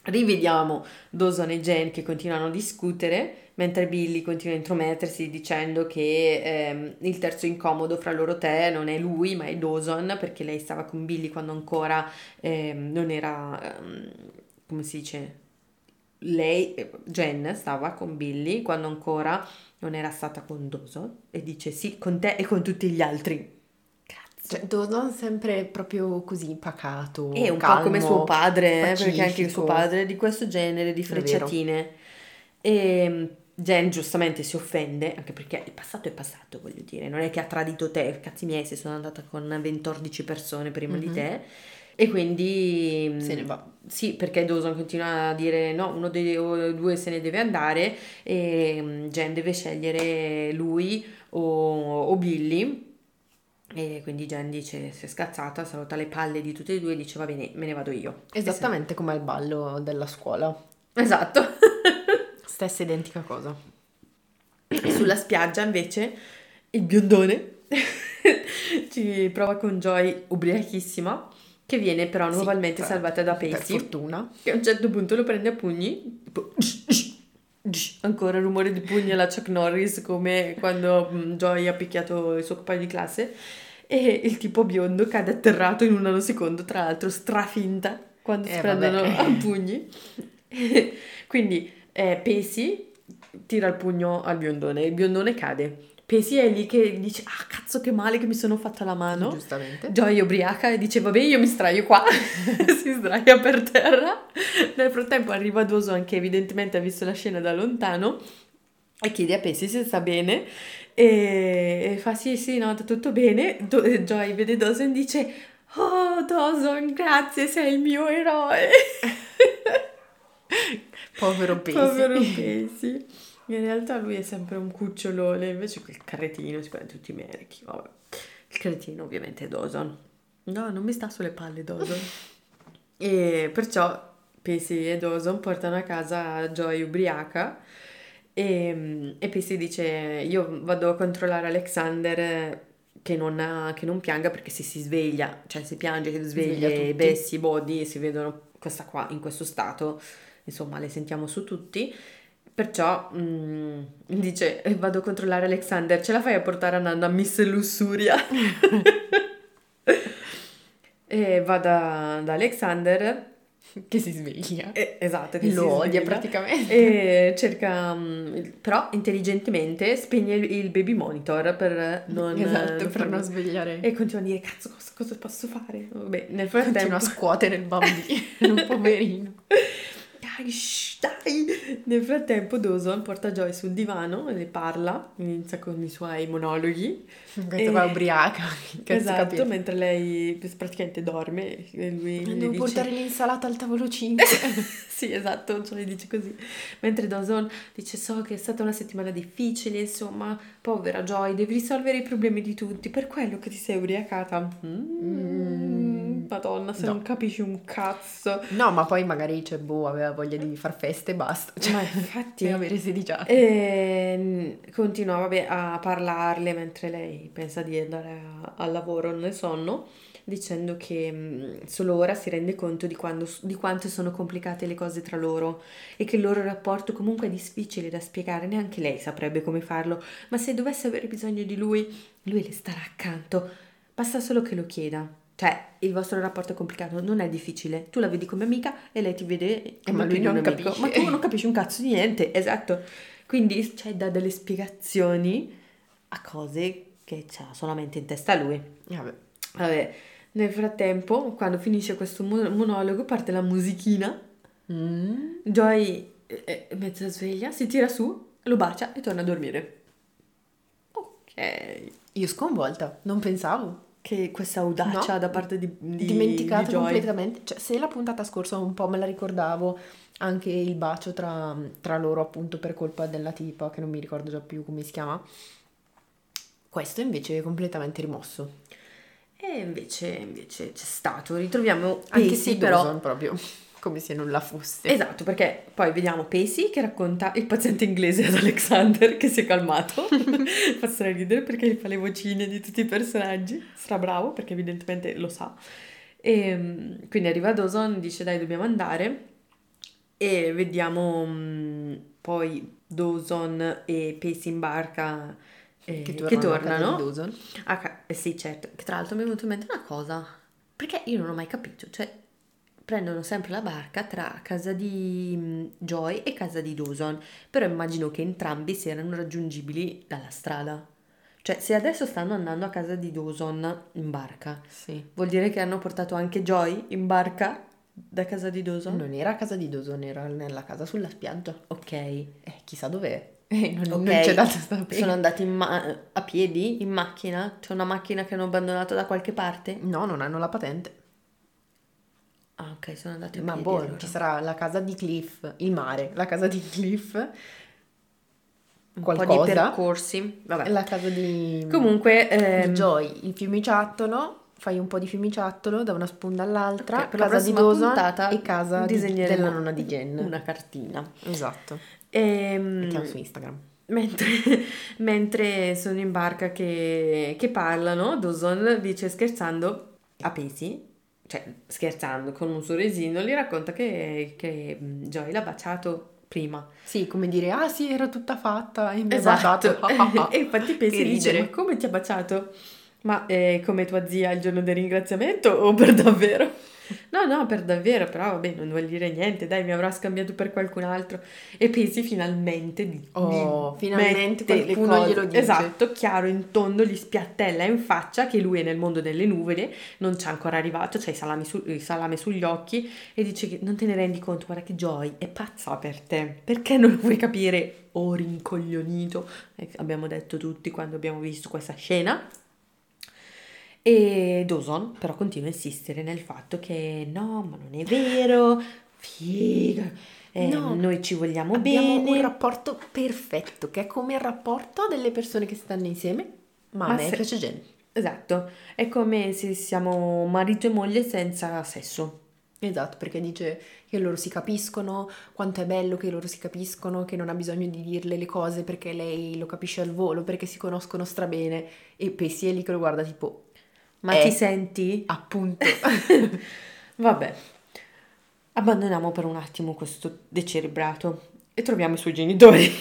Speaker 1: Rivediamo Dawson e Jen che continuano a discutere, mentre Billy continua a intromettersi dicendo che ehm, il terzo incomodo fra loro tre non è lui, ma è Dawson, perché lei stava con Billy quando ancora ehm, non era, ehm, come si dice, lei, Jen, stava con Billy quando ancora non era stata con Dawson e dice sì, con te e con tutti gli altri.
Speaker 2: Cioè, Dawson sempre proprio così pacato.
Speaker 1: È un calmo, po' come suo padre, eh, perché anche suo padre è di questo genere, di frecciatine. E ehm, Jen giustamente si offende, anche perché il passato è passato, voglio dire. Non è che ha tradito te, cazzi miei, se sono andata con 20-14 persone prima mm-hmm. di mhm. te. E quindi...
Speaker 2: Se ne va.
Speaker 1: Sì, perché Dawson continua a dire no, uno dei due se ne deve andare e mm, Jen deve scegliere lui o, o Billy e quindi Jen dice, si è scazzata, saluta le palle di tutti e due e dice va bene, me ne vado io.
Speaker 2: Esattamente come al ballo della scuola.
Speaker 1: Esatto.
Speaker 2: Stessa identica cosa.
Speaker 1: Sulla spiaggia invece il biondone ci prova con Joy ubriachissima che viene però nuovamente sì, salvata da Pacey. Per
Speaker 2: fortuna.
Speaker 1: Che a un certo punto lo prende a pugni, tipo ancora il rumore di pugni alla Chuck Norris come quando mm, Joy ha picchiato il suo compagno di classe e il tipo biondo cade atterrato in un nanosecondo tra l'altro strafinta quando eh, si prendono vabbè. a pugni quindi eh, Pesi tira il pugno al biondone il biondone cade Pesi è lì che dice, ah cazzo che male che mi sono fatta la mano.
Speaker 2: Giustamente.
Speaker 1: Joy ubriaca e dice, vabbè io mi straio qua. si sdraia per terra. Nel frattempo arriva Doso che evidentemente ha visto la scena da lontano e chiede a Pesi se sta bene e, e fa sì sì no tutto bene. Do- Joy vede Dawson e dice, oh Dawson grazie sei il mio eroe.
Speaker 2: Povero Pesi.
Speaker 1: Povero Pesi. In realtà lui è sempre un cucciolone, invece quel cretino si prende tutti i meriti. Vabbè. Il cretino ovviamente è Dawson. No, non mi sta sulle palle Dawson. e perciò Pacey e Dawson portano a casa Joy ubriaca e, e Pacey dice io vado a controllare Alexander che non, ha, che non pianga perché se si sveglia, cioè si piange, si sveglia, sveglia Bessie, Body si vedono questa qua in questo stato, insomma le sentiamo su tutti Perciò mm, dice, vado a controllare Alexander, ce la fai a portare a Nanna Miss Lussuria? e va da, da, Alexander
Speaker 2: che si sveglia.
Speaker 1: Eh, esatto, che
Speaker 2: lo odia praticamente.
Speaker 1: E cerca, mm, però intelligentemente spegne il, il baby monitor per non...
Speaker 2: Esatto, per non svegliare.
Speaker 1: E continua a dire, cazzo, cosa, cosa posso fare? Vabbè, nel frattempo... Continua
Speaker 2: a scuotere il bambino, poverino.
Speaker 1: Dai, shh, dai. Nel frattempo Dawson porta Joy sul divano e le parla, inizia con i suoi monologhi.
Speaker 2: Questa va ubriaca.
Speaker 1: Esatto, capire. mentre lei praticamente dorme e lui
Speaker 2: Devo dice... portare l'insalata al tavolo 5.
Speaker 1: sì, esatto, Joy dice così. Mentre Dawson dice so che è stata una settimana difficile, insomma, povera Joy, devi risolvere i problemi di tutti, per quello che ti sei ubriacata. Mm. Mm. Madonna, se no. non capisci un cazzo.
Speaker 2: No, ma poi magari c'è boh, aveva voglia di far feste e basta.
Speaker 1: Cioè, ma infatti...
Speaker 2: E avere 16 anni.
Speaker 1: E continua, vabbè, a parlarle mentre lei pensa di andare a, al lavoro nel sonno, dicendo che mh, solo ora si rende conto di, quando, di quanto sono complicate le cose tra loro e che il loro rapporto comunque è difficile da spiegare, neanche lei saprebbe come farlo, ma se dovesse avere bisogno di lui, lui le starà accanto. Basta solo che lo chieda. Cioè, il vostro rapporto è complicato, non è difficile. Tu la vedi come amica e lei ti vede
Speaker 2: come ma lui non capisce.
Speaker 1: Ma tu non capisci un cazzo di niente, esatto. Quindi cioè, dà delle spiegazioni a cose che ha solamente in testa lui.
Speaker 2: Vabbè.
Speaker 1: Vabbè. Nel frattempo, quando finisce questo monologo, parte la musichina. Mm. Joy è mezza sveglia, si tira su, lo bacia e torna a dormire. Ok.
Speaker 2: Io sconvolta, non pensavo
Speaker 1: che questa audacia no, da parte di, di
Speaker 2: dimenticata
Speaker 1: di
Speaker 2: completamente cioè se la puntata scorsa un po' me la ricordavo anche il bacio tra, tra, loro appunto per colpa della tipa che non mi ricordo già più come si chiama questo invece è completamente rimosso
Speaker 1: e invece, invece c'è stato ritroviamo
Speaker 2: anche se però proprio come se non la fosse.
Speaker 1: Esatto, perché poi vediamo Pacey che racconta il paziente inglese ad Alexander che si è calmato. fa ridere perché fa le vocine di tutti i personaggi. Sarà bravo perché evidentemente lo sa. E ehm, quindi arriva Dawson, dice dai dobbiamo andare. E vediamo mh, poi Dawson e Pace in barca eh, che tornano. Che tornano. Dawson. Ah, eh, sì, certo. Che tra l'altro mi è venuto in mente una cosa. Perché io non ho mai capito, cioè prendono sempre la barca tra casa di Joy e casa di Dawson, però immagino che entrambi siano raggiungibili dalla strada. Cioè, se adesso stanno andando a casa di Dawson in barca, sì. vuol dire che hanno portato anche Joy in barca da casa di Dawson?
Speaker 2: Non era a casa di Dawson, era nella casa sulla spiaggia. Ok. Eh, chissà dov'è. Eh, non, okay. non c'è dato
Speaker 1: sapere. Sono andati ma- a piedi, in macchina? C'è una macchina che hanno abbandonato da qualche parte?
Speaker 2: No, non hanno la patente.
Speaker 1: Ah, ok, sono andati a
Speaker 2: Ma
Speaker 1: piedi.
Speaker 2: boh, allora. ci sarà la casa di Cliff, il mare, la casa di Cliff.
Speaker 1: Un qualcosa. po' di percorsi.
Speaker 2: Vabbè. La casa di...
Speaker 1: Comunque...
Speaker 2: Ehm... Di Joy, il fiumiciattolo fai un po' di fiumiciattolo da una sponda all'altra, okay, per casa di Dawson e casa di, della nonna di Jen.
Speaker 1: Una cartina.
Speaker 2: Esatto.
Speaker 1: E, ehm,
Speaker 2: Mettiamo su Instagram.
Speaker 1: Mentre, mentre sono in barca che, che parlano, Dawson dice scherzando a Pesi, cioè scherzando con un sorrisino, gli racconta che, che mm, Joy l'ha baciato prima.
Speaker 2: Sì, come dire, ah sì, era tutta fatta e mi esatto. ha
Speaker 1: baciato. e infatti Pesi dice, ma come ti ha baciato? Ma eh, come tua zia il giorno del ringraziamento o per davvero? No, no, per davvero, però vabbè, non vuol dire niente, dai, mi avrà scambiato per qualcun altro. E pensi finalmente di...
Speaker 2: Oh, di finalmente qualcuno glielo dice.
Speaker 1: Esatto, chiaro, in tondo, gli spiattella in faccia che lui è nel mondo delle nuvole, non c'è ancora arrivato, c'è il, su, il salame sugli occhi e dice che non te ne rendi conto, guarda che Joy è pazza per te, perché non lo vuoi capire? O rincoglionito, eh, abbiamo detto tutti quando abbiamo visto questa scena. E Dawson però continua a insistere nel fatto che no, ma non è vero, figa, eh, no, noi ci vogliamo
Speaker 2: abbiamo
Speaker 1: bene.
Speaker 2: un rapporto perfetto, che è come il rapporto delle persone che stanno insieme, ma, ma a me se... piace Jen.
Speaker 1: Esatto, è come se siamo marito e moglie senza sesso.
Speaker 2: Esatto, perché dice che loro si capiscono, quanto è bello che loro si capiscono, che non ha bisogno di dirle le cose perché lei lo capisce al volo, perché si conoscono strabene. E Pessi è lì che lo guarda tipo,
Speaker 1: ma è, ti senti?
Speaker 2: Appunto.
Speaker 1: Vabbè, abbandoniamo per un attimo questo decerebrato e troviamo i suoi genitori.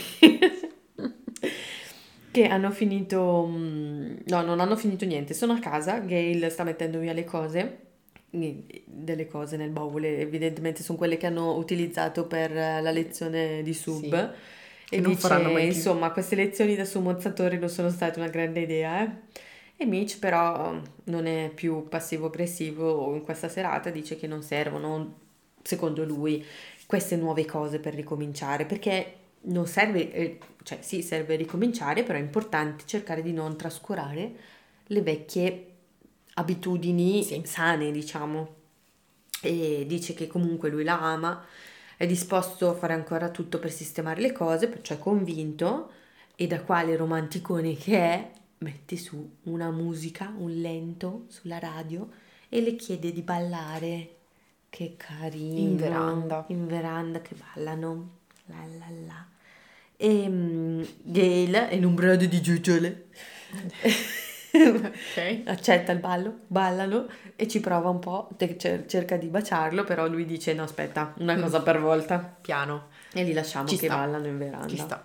Speaker 1: che hanno finito... Mm, no, non hanno finito niente. Sono a casa, Gail sta mettendo via le cose delle cose nel baule, evidentemente sono quelle che hanno utilizzato per la lezione di sub. Sì, e dice, insomma, queste lezioni da sommozzatore non sono state una grande idea, eh? E Mitch però non è più passivo-aggressivo in questa serata, dice che non servono, secondo lui, queste nuove cose per ricominciare, perché non serve, eh, cioè sì, serve ricominciare, però è importante cercare di non trascurare le vecchie abitudini sì. sane, diciamo. E dice che comunque lui la ama, è disposto a fare ancora tutto per sistemare le cose, perciò è convinto e da quale romanticone che è, metti su una musica, un lento sulla radio e le chiede di ballare. Che carino.
Speaker 2: In veranda.
Speaker 1: In veranda che ballano. La la la. E um, Gail è in un brodo di giuggiole. okay. Accetta il ballo, ballano e ci prova un po', cerca di baciarlo, però lui dice no aspetta, una mm. cosa per volta.
Speaker 2: Piano.
Speaker 1: E li lasciamo ci che sta. ballano in veranda. Ci sta.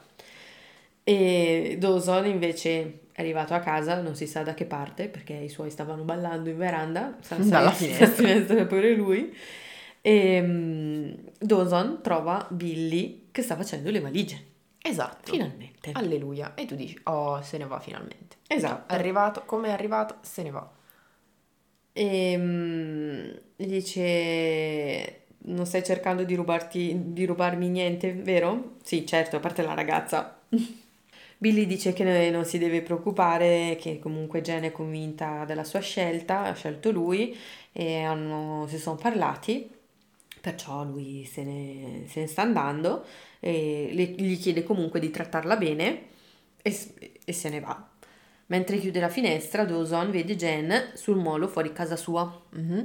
Speaker 1: E Dawson invece è arrivato a casa, non si sa da che parte, perché i suoi stavano ballando in veranda,
Speaker 2: dalla finestra.
Speaker 1: finestra pure lui. E um, Dawson trova Billy che sta facendo le valigie.
Speaker 2: Esatto.
Speaker 1: Finalmente.
Speaker 2: Alleluia. E tu dici, oh, se ne va finalmente.
Speaker 1: Esatto.
Speaker 2: È arrivato, come è arrivato, se ne va.
Speaker 1: E um, dice, non stai cercando di rubarti, di rubarmi niente, vero? Sì, certo, a parte la ragazza. Billy dice che non si deve preoccupare, che comunque Jen è convinta della sua scelta, ha scelto lui e hanno, si sono parlati, perciò lui se ne, se ne sta andando e le, gli chiede comunque di trattarla bene e, e se ne va. Mentre chiude la finestra, Dawson vede Jen sul molo fuori casa sua. Mm-hmm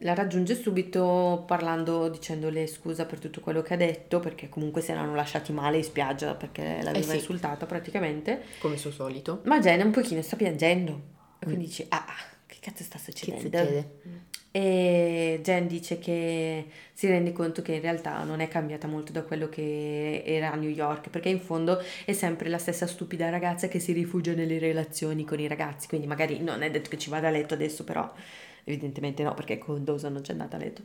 Speaker 1: la raggiunge subito parlando, dicendole scusa per tutto quello che ha detto, perché comunque si erano lasciati male in spiaggia perché l'aveva eh sì. insultata praticamente.
Speaker 2: Come suo solito.
Speaker 1: Ma Jen un pochino sta piangendo. E quindi mm. dice, ah, che cazzo sta succedendo?
Speaker 2: Che succede?
Speaker 1: E Jen dice che si rende conto che in realtà non è cambiata molto da quello che era a New York, perché in fondo è sempre la stessa stupida ragazza che si rifugia nelle relazioni con i ragazzi, quindi magari non è detto che ci vada a letto adesso, però evidentemente no, perché con Dawson non c'è andata a letto,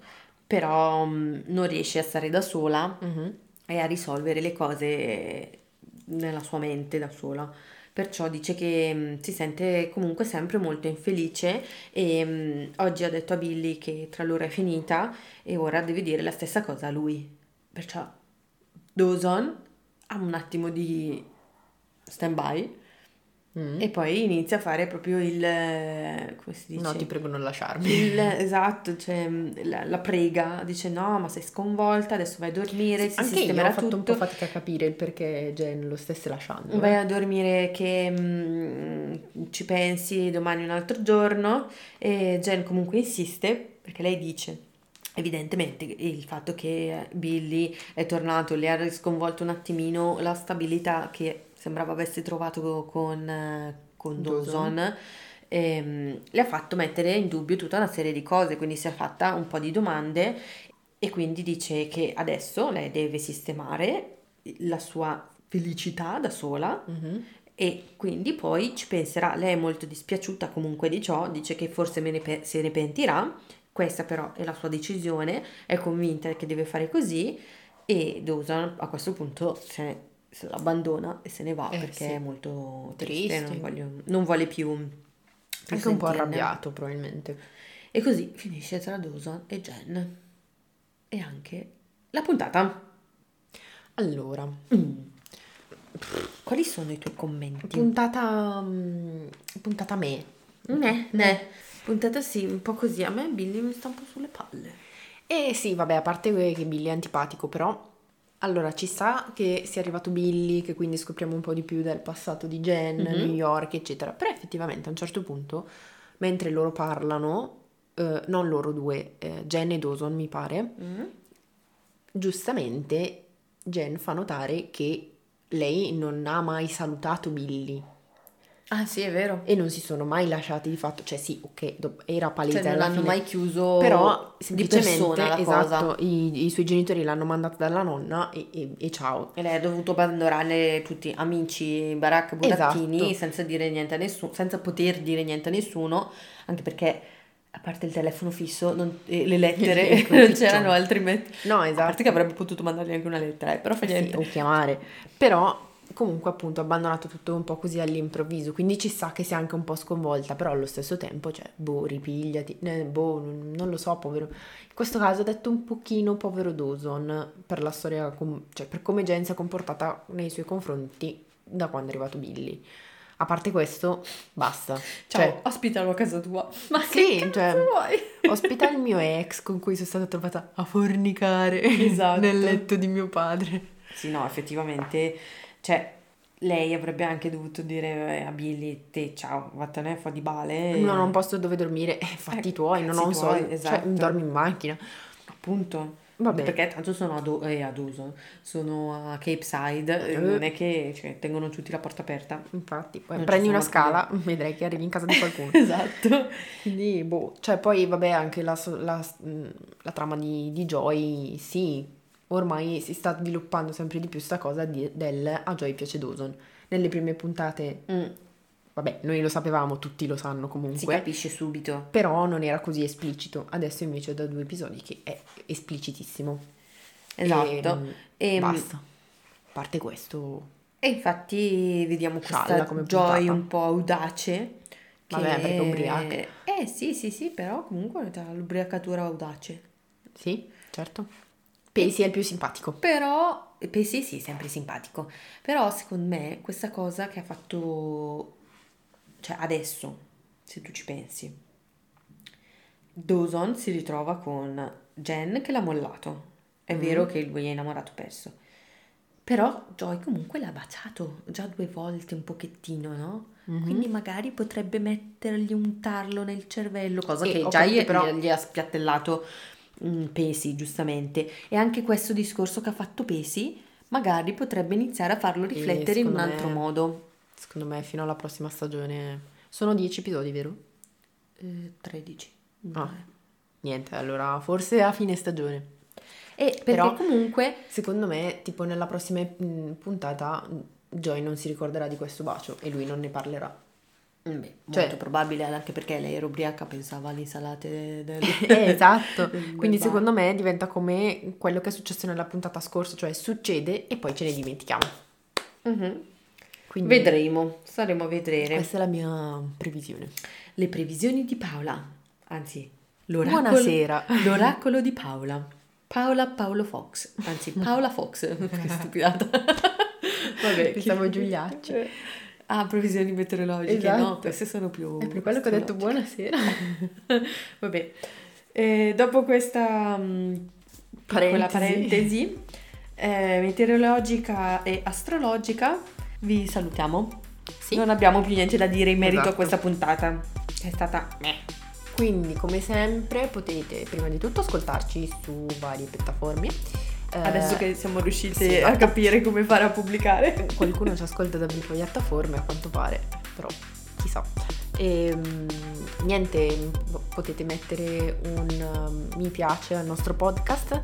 Speaker 1: però um, non riesce a stare da sola mm-hmm. e a risolvere le cose nella sua mente da sola perciò dice che mm, si sente comunque sempre molto infelice e mm, oggi ha detto a Billy che tra loro è finita e ora deve dire la stessa cosa a lui. Perciò Dawson ha un attimo di stand by Mm. E poi inizia a fare proprio il... come si dice?
Speaker 2: No, ti prego non lasciarmi.
Speaker 1: Il, esatto, cioè la, la, prega, dice no, ma sei sconvolta, adesso vai a dormire,
Speaker 2: sì, si Anche io ho fatto tutto. un po' fatica a capire il perché Jen lo stesse lasciando.
Speaker 1: Vai eh. a dormire che mh, mm, ci pensi domani un altro giorno e Jen comunque insiste perché lei dice Evidentemente il fatto che Billy è tornato le ha sconvolto un attimino la stabilità che sembrava avesse trovato con, con Dawson, Dawson ehm, le ha fatto mettere in dubbio tutta una serie di cose, quindi si è fatta un po' di domande e quindi dice che adesso lei deve sistemare la sua felicità da sola mm-hmm. e quindi poi ci penserà, lei è molto dispiaciuta comunque di ciò, dice che forse ne pe- se ne pentirà, questa però è la sua decisione, è convinta che deve fare così e Dawson a questo punto se ne abbandona e se ne va eh, perché sì. è molto triste, triste. Non, voglio, non, vuole più,
Speaker 2: anche un po' arrabbiato probabilmente
Speaker 1: e così finisce tra Dawson e Jen e anche la puntata
Speaker 2: allora mm.
Speaker 1: quali sono i tuoi commenti?
Speaker 2: puntata mm, puntata me
Speaker 1: ne, ne. puntata sì un po' così a me Billy mi sta un po' sulle palle
Speaker 2: eh sì vabbè a parte che Billy è antipatico però allora, ci sta che sia arrivato Billy, che quindi scopriamo un po' di più del passato di Jen, mm-hmm. New York, eccetera. Però effettivamente a un certo punto, mentre loro parlano, eh, non loro due, eh, Jen e Dawson mi pare, mm-hmm. giustamente Jen fa notare che lei non ha mai salutato Billy.
Speaker 1: Ah sì, è vero.
Speaker 2: E non si sono mai lasciati di fatto, cioè sì, ok, era palese
Speaker 1: cioè, non l'hanno
Speaker 2: fine,
Speaker 1: mai chiuso
Speaker 2: però semplicemente, esatto, i, i, suoi genitori l'hanno mandata dalla nonna e, e, e, ciao.
Speaker 1: E lei ha dovuto abbandonare tutti amici, Barack Burattini, esatto. senza dire niente a nessuno, senza poter dire niente a nessuno, anche perché a parte il telefono fisso non, e le lettere, non c'erano altri mezzi. No, esatto. A parte che avrebbe potuto mandargli anche una lettera, eh, però fa niente.
Speaker 2: Sì, o chiamare. Però comunque appunto abbandonato tutto un po' così all'improvviso, quindi ci sa che sia anche un po' sconvolta, però allo stesso tempo, cioè, boh, ripigliati, eh, boh, non lo so, povero. In questo caso ho detto un pochino povero Dawson per la storia, cioè per come Jen si è comportata nei suoi confronti da quando è arrivato Billy. A parte questo, basta.
Speaker 1: Ciao, cioè, ospitalo a casa tua.
Speaker 2: Ma sì, cioè, vuoi? ospita il mio ex con cui sono stata trovata a fornicare esatto. nel letto di mio padre.
Speaker 1: Sì, no, effettivamente cioè, lei avrebbe anche dovuto dire eh, a Billy, te ciao, vattene fuori di bale.
Speaker 2: Non ho un posto dove dormire, eh, fatti eh, tuoi, non ho un soldo, cioè, esatto. cioè, dormi in macchina.
Speaker 1: Appunto. Vabbè. Perché tanto sono ad, eh, ad uso, sono a Cape Side, eh. non è che cioè, tengono tutti la porta aperta.
Speaker 2: Infatti, prendi una scala, più. vedrai che arrivi in casa di qualcuno.
Speaker 1: esatto.
Speaker 2: Quindi, boh, cioè poi vabbè anche la, la, la trama di, di Joy, sì, ormai si sta sviluppando sempre di più questa cosa di, del a Joy piace Dawson. Nelle prime puntate, mm. vabbè, noi lo sapevamo, tutti lo sanno comunque. Si
Speaker 1: capisce subito.
Speaker 2: Però non era così esplicito. Adesso invece da due episodi che è esplicitissimo.
Speaker 1: Esatto.
Speaker 2: E, e basta. A parte questo...
Speaker 1: E infatti vediamo questa come Joy un po' audace.
Speaker 2: Che... Vabbè, perché ubriaca.
Speaker 1: Eh sì, sì, sì, però comunque l'ubriacatura audace.
Speaker 2: Sì, certo. Pacey è il più simpatico.
Speaker 1: Però, Pacey sì, sempre simpatico. Però secondo me questa cosa che ha fatto, cioè adesso, se tu ci pensi, Dawson si ritrova con Jen che l'ha mollato. È mm. vero che lui è innamorato perso. Però Joy comunque l'ha baciato già due volte un pochettino, no? Mm-hmm. Quindi magari potrebbe mettergli un tarlo nel cervello, cosa e che già gli, però... gli ha spiattellato Mm, Pesi, giustamente. E anche questo discorso che ha fatto Pesi magari potrebbe iniziare a farlo riflettere in un altro
Speaker 2: me,
Speaker 1: modo.
Speaker 2: Secondo me fino alla prossima stagione sono 10 episodi, vero?
Speaker 1: Eh, 13.
Speaker 2: Ah. niente, allora forse a fine stagione.
Speaker 1: E Però, comunque,
Speaker 2: secondo me, tipo nella prossima mm, puntata Joy non si ricorderà di questo bacio e lui non ne parlerà.
Speaker 1: Mm, beh, cioè, molto probabile anche perché lei era ubriaca, pensava alle insalate del...
Speaker 2: eh, esatto, quindi secondo me diventa come quello che è successo nella puntata scorsa, cioè succede e poi ce ne dimentichiamo.
Speaker 1: Mm-hmm. Quindi, vedremo, staremo a vedere.
Speaker 2: Questa è la mia previsione.
Speaker 1: Le previsioni di Paola, anzi l'oracolo,
Speaker 2: Buonasera.
Speaker 1: l'oracolo di Paola. Paola Paolo Fox, anzi Paola Fox, che stupidata.
Speaker 2: Vabbè, pensavo Giuliacci.
Speaker 1: Ah, previsioni meteorologiche, esatto. no, queste sono più...
Speaker 2: È per quello che ho detto buonasera.
Speaker 1: Vabbè, eh, dopo questa um, parentesi, parentesi eh, meteorologica e astrologica, vi salutiamo. Sì. Non abbiamo più niente da dire in merito esatto. a questa puntata. È stata... Meh.
Speaker 2: Quindi, come sempre, potete prima di tutto ascoltarci su varie piattaforme
Speaker 1: Adesso che siamo riusciti sì, a capire come fare a pubblicare.
Speaker 2: Qualcuno ci ascolta da più piattaforme a quanto pare, però chissà. E, ehm, niente, potete mettere un um, mi piace al nostro podcast.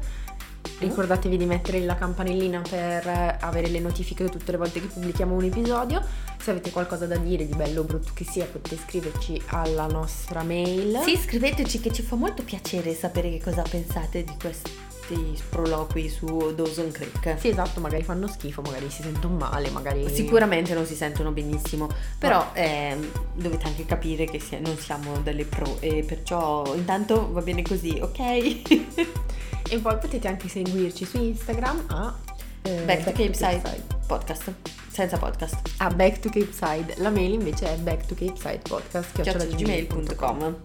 Speaker 2: Ricordatevi di mettere la campanellina per avere le notifiche tutte le volte che pubblichiamo un episodio. Se avete qualcosa da dire di bello o brutto che sia, potete scriverci alla nostra mail.
Speaker 1: Sì, scriveteci che ci fa molto piacere sapere che cosa pensate di questo questi sproloqui su Dawson Creek.
Speaker 2: Sì, esatto, magari fanno schifo, magari si sentono male, magari...
Speaker 1: Sicuramente non si sentono benissimo, però eh, dovete anche capire che non siamo delle pro e perciò intanto va bene così, ok?
Speaker 2: e poi potete anche seguirci su Instagram a...
Speaker 1: Eh, Back, to Cape Side Podcast senza podcast.
Speaker 2: A Back to Cape Side. La mail invece è back to Cape Side podcast
Speaker 1: gmail.com.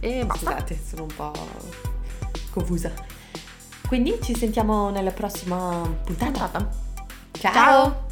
Speaker 1: E basta. Scusate, sono un po' confusa. Quindi ci sentiamo nella prossima puntata.
Speaker 2: Ciao. Ciao.